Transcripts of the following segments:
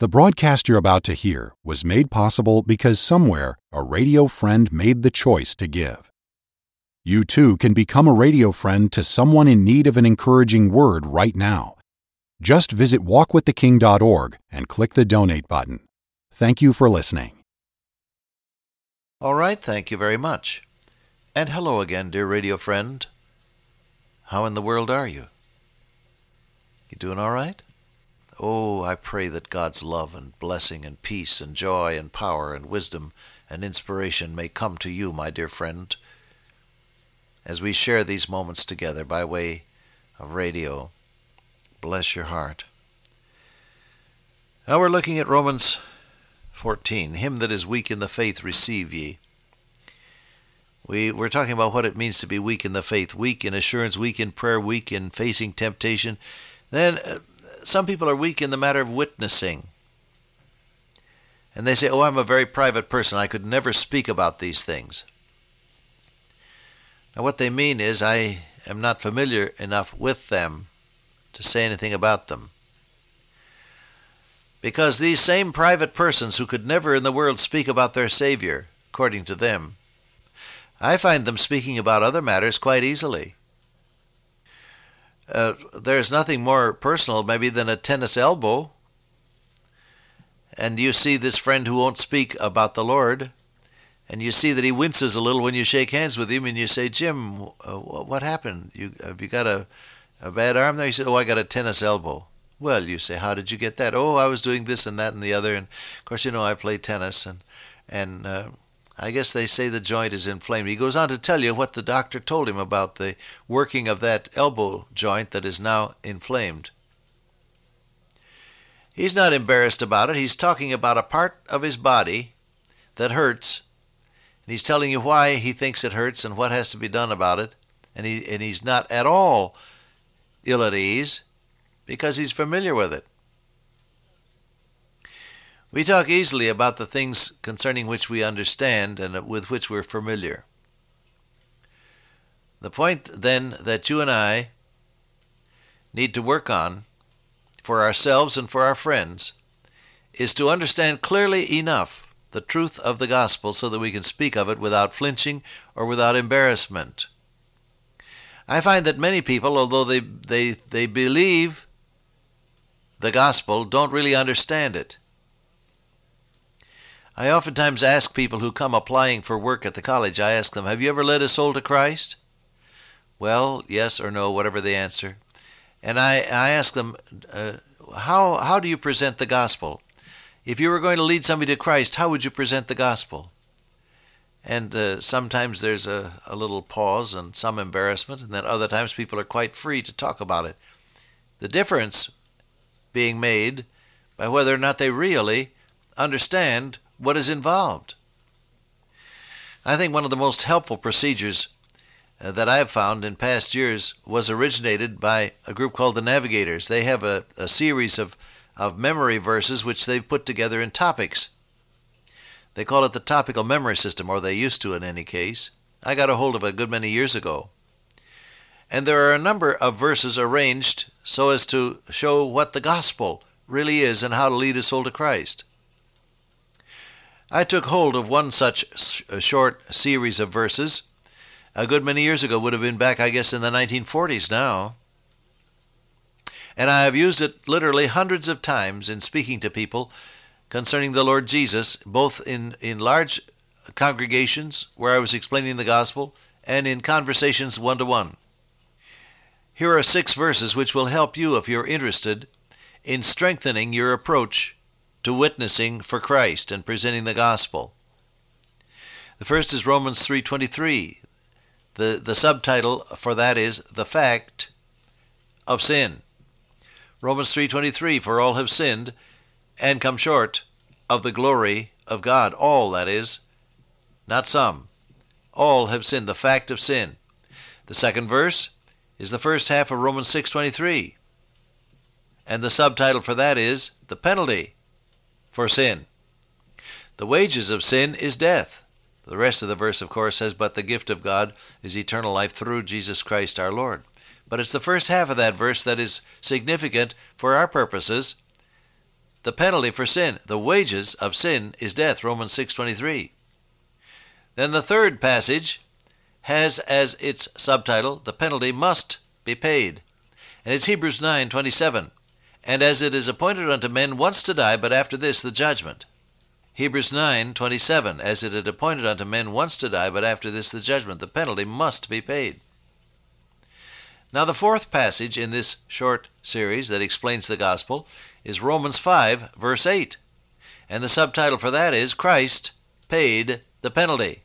The broadcast you're about to hear was made possible because somewhere a radio friend made the choice to give. You too can become a radio friend to someone in need of an encouraging word right now. Just visit walkwiththeking.org and click the donate button. Thank you for listening. All right, thank you very much. And hello again, dear radio friend. How in the world are you? You doing all right? Oh, I pray that God's love and blessing and peace and joy and power and wisdom and inspiration may come to you, my dear friend, as we share these moments together by way of radio. Bless your heart. Now we're looking at Romans 14. Him that is weak in the faith receive ye. We, we're talking about what it means to be weak in the faith, weak in assurance, weak in prayer, weak in facing temptation. Then uh, some people are weak in the matter of witnessing. And they say, Oh, I'm a very private person. I could never speak about these things. Now, what they mean is, I am not familiar enough with them to say anything about them. Because these same private persons who could never in the world speak about their Savior, according to them, I find them speaking about other matters quite easily. Uh, there's nothing more personal, maybe, than a tennis elbow. And you see this friend who won't speak about the Lord, and you see that he winces a little when you shake hands with him, and you say, "Jim, uh, what happened? You have you got a a bad arm there?" He said, "Oh, I got a tennis elbow." Well, you say, "How did you get that?" "Oh, I was doing this and that and the other, and of course, you know, I play tennis, and and uh, I guess they say the joint is inflamed. He goes on to tell you what the doctor told him about the working of that elbow joint that is now inflamed. He's not embarrassed about it. He's talking about a part of his body that hurts. And he's telling you why he thinks it hurts and what has to be done about it. And, he, and he's not at all ill at ease because he's familiar with it. We talk easily about the things concerning which we understand and with which we're familiar. The point, then, that you and I need to work on for ourselves and for our friends is to understand clearly enough the truth of the gospel so that we can speak of it without flinching or without embarrassment. I find that many people, although they, they, they believe the gospel, don't really understand it. I oftentimes ask people who come applying for work at the college, I ask them, Have you ever led a soul to Christ? Well, yes or no, whatever the answer. And I, I ask them, uh, how, how do you present the gospel? If you were going to lead somebody to Christ, how would you present the gospel? And uh, sometimes there's a, a little pause and some embarrassment, and then other times people are quite free to talk about it. The difference being made by whether or not they really understand what is involved. I think one of the most helpful procedures uh, that I have found in past years was originated by a group called the Navigators. They have a, a series of, of memory verses which they've put together in topics. They call it the topical memory system, or they used to in any case. I got a hold of it a good many years ago. And there are a number of verses arranged so as to show what the gospel really is and how to lead a soul to Christ. I took hold of one such short series of verses a good many years ago, would have been back, I guess, in the 1940s now. And I have used it literally hundreds of times in speaking to people concerning the Lord Jesus, both in, in large congregations where I was explaining the gospel and in conversations one to one. Here are six verses which will help you if you're interested in strengthening your approach to witnessing for Christ and presenting the gospel. The first is Romans 3:23. The the subtitle for that is the fact of sin. Romans 3:23 for all have sinned and come short of the glory of God. All that is, not some. All have sinned, the fact of sin. The second verse is the first half of Romans 6:23. And the subtitle for that is the penalty for sin. The wages of sin is death. The rest of the verse, of course, says, But the gift of God is eternal life through Jesus Christ our Lord. But it's the first half of that verse that is significant for our purposes. the penalty for sin. The wages of sin is death, Romans 6:23. Then the third passage has as its subtitle, the penalty must be paid. And it's Hebrews 9:27. And as it is appointed unto men once to die, but after this the judgment. Hebrews 9:27. As it is appointed unto men once to die, but after this the judgment. The penalty must be paid. Now, the fourth passage in this short series that explains the gospel is Romans 5, verse 8. And the subtitle for that is Christ paid the penalty.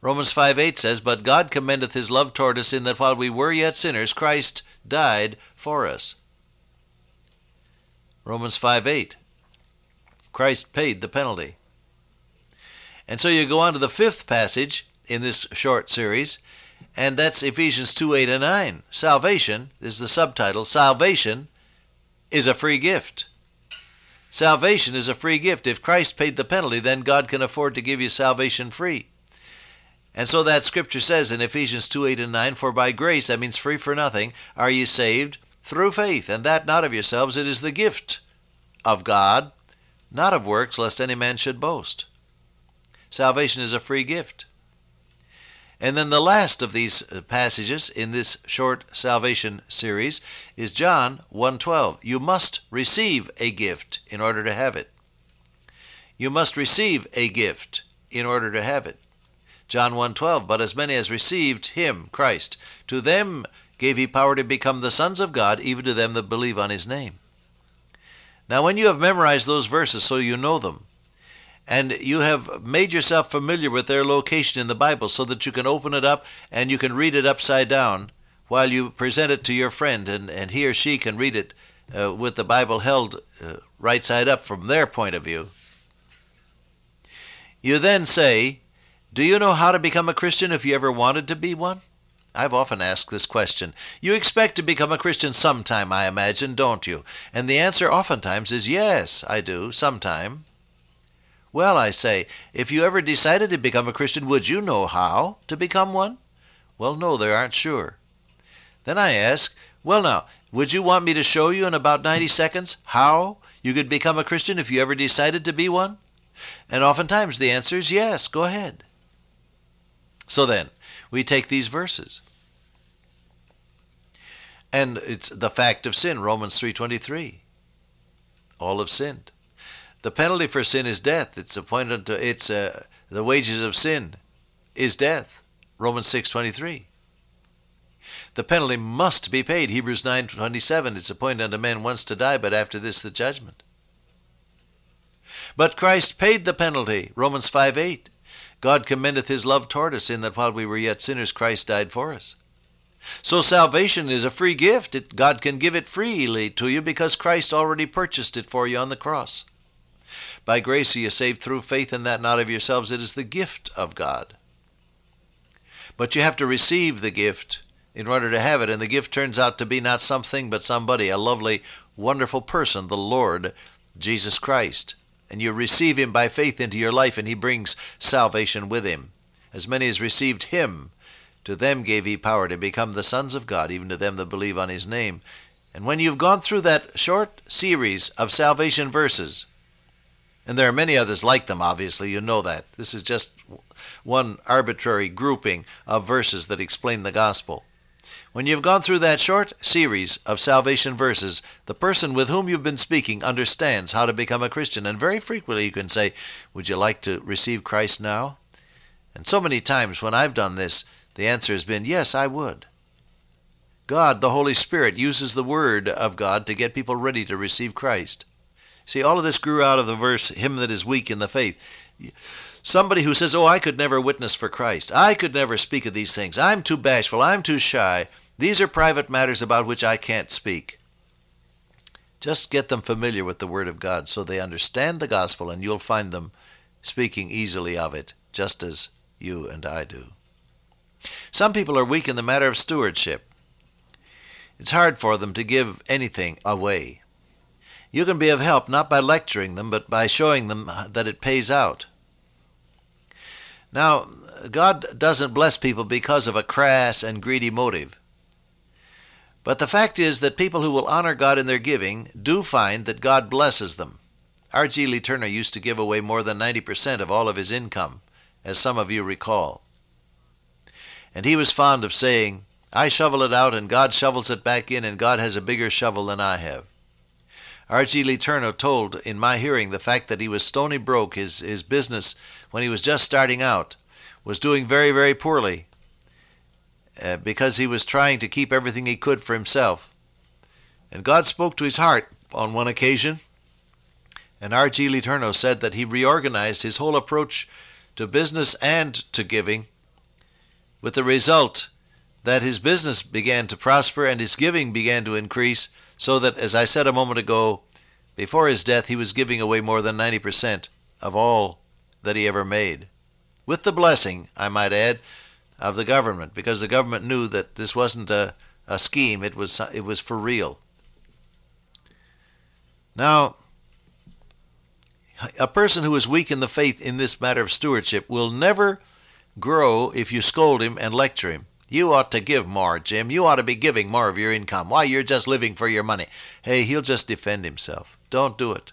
Romans 5 8 says, But God commendeth his love toward us in that while we were yet sinners, Christ died for us. Romans 5 8. Christ paid the penalty. And so you go on to the fifth passage in this short series, and that's Ephesians 2 8 and 9. Salvation is the subtitle. Salvation is a free gift. Salvation is a free gift. If Christ paid the penalty, then God can afford to give you salvation free. And so that scripture says in Ephesians 2 8 and 9, For by grace, that means free for nothing, are ye saved through faith, and that not of yourselves, it is the gift of God, not of works, lest any man should boast. Salvation is a free gift. And then the last of these uh, passages in this short salvation series is John 1:12. You must receive a gift in order to have it. You must receive a gift in order to have it. John 1:12 But as many as received him Christ to them gave he power to become the sons of God even to them that believe on his name. Now when you have memorized those verses so you know them and you have made yourself familiar with their location in the Bible so that you can open it up and you can read it upside down while you present it to your friend, and, and he or she can read it uh, with the Bible held uh, right side up from their point of view. You then say, Do you know how to become a Christian if you ever wanted to be one? I've often asked this question. You expect to become a Christian sometime, I imagine, don't you? And the answer oftentimes is yes, I do, sometime. Well, I say, if you ever decided to become a Christian, would you know how to become one? Well, no, they aren't sure. Then I ask, well, now, would you want me to show you in about 90 seconds how you could become a Christian if you ever decided to be one? And oftentimes the answer is yes, go ahead. So then, we take these verses. And it's the fact of sin, Romans 3:23. All have sinned. The penalty for sin is death. It's appointed to it's uh, the wages of sin is death. Romans 6:23. The penalty must be paid. Hebrews 9:27. It's appointed unto men once to die, but after this the judgment. But Christ paid the penalty. Romans 5:8. God commendeth his love toward us in that while we were yet sinners Christ died for us. So salvation is a free gift. It, God can give it freely to you because Christ already purchased it for you on the cross. By grace are you saved through faith, and that not of yourselves. It is the gift of God. But you have to receive the gift in order to have it, and the gift turns out to be not something but somebody, a lovely, wonderful person, the Lord Jesus Christ. And you receive him by faith into your life, and he brings salvation with him. As many as received him, to them gave he power to become the sons of God, even to them that believe on his name. And when you've gone through that short series of salvation verses, and there are many others like them, obviously, you know that. This is just one arbitrary grouping of verses that explain the gospel. When you've gone through that short series of salvation verses, the person with whom you've been speaking understands how to become a Christian. And very frequently you can say, Would you like to receive Christ now? And so many times when I've done this, the answer has been, Yes, I would. God, the Holy Spirit, uses the Word of God to get people ready to receive Christ. See, all of this grew out of the verse, Him that is weak in the faith. Somebody who says, Oh, I could never witness for Christ. I could never speak of these things. I'm too bashful. I'm too shy. These are private matters about which I can't speak. Just get them familiar with the Word of God so they understand the gospel, and you'll find them speaking easily of it, just as you and I do. Some people are weak in the matter of stewardship. It's hard for them to give anything away. You can be of help not by lecturing them, but by showing them that it pays out. Now, God doesn't bless people because of a crass and greedy motive. But the fact is that people who will honor God in their giving do find that God blesses them. R.G. LeTourneau used to give away more than 90% of all of his income, as some of you recall. And he was fond of saying, I shovel it out and God shovels it back in, and God has a bigger shovel than I have. R.G. LeTourneau told in my hearing the fact that he was stony broke, his, his business, when he was just starting out, was doing very, very poorly uh, because he was trying to keep everything he could for himself. And God spoke to his heart on one occasion, and R.G. LeTourneau said that he reorganized his whole approach to business and to giving, with the result that his business began to prosper and his giving began to increase, so that, as I said a moment ago, before his death he was giving away more than 90% of all that he ever made. With the blessing, I might add, of the government, because the government knew that this wasn't a, a scheme, it was, it was for real. Now, a person who is weak in the faith in this matter of stewardship will never grow if you scold him and lecture him. You ought to give more, Jim. You ought to be giving more of your income. Why, you're just living for your money. Hey, he'll just defend himself. Don't do it.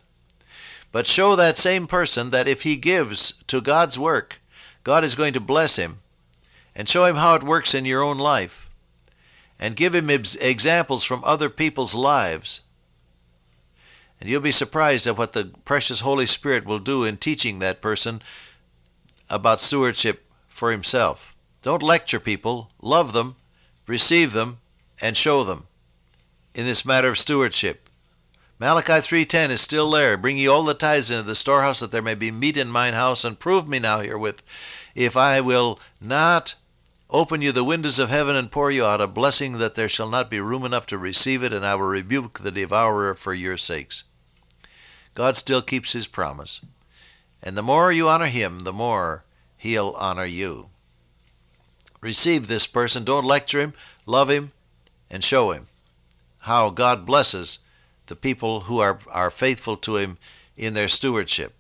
But show that same person that if he gives to God's work, God is going to bless him. And show him how it works in your own life. And give him examples from other people's lives. And you'll be surprised at what the precious Holy Spirit will do in teaching that person about stewardship for himself. Don't lecture people, love them, receive them, and show them in this matter of stewardship. Malachi 3:10 is still there. Bring ye all the tithes into the storehouse that there may be meat in mine house, and prove me now herewith, if I will not open you the windows of heaven and pour you out a blessing that there shall not be room enough to receive it, and I will rebuke the devourer for your sakes. God still keeps his promise. And the more you honor him, the more he'll honor you. Receive this person. Don't lecture him. Love him and show him how God blesses the people who are, are faithful to him in their stewardship.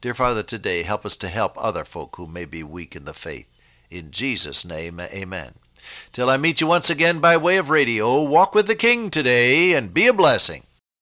Dear Father, today help us to help other folk who may be weak in the faith. In Jesus' name, amen. Till I meet you once again by way of radio, walk with the King today and be a blessing.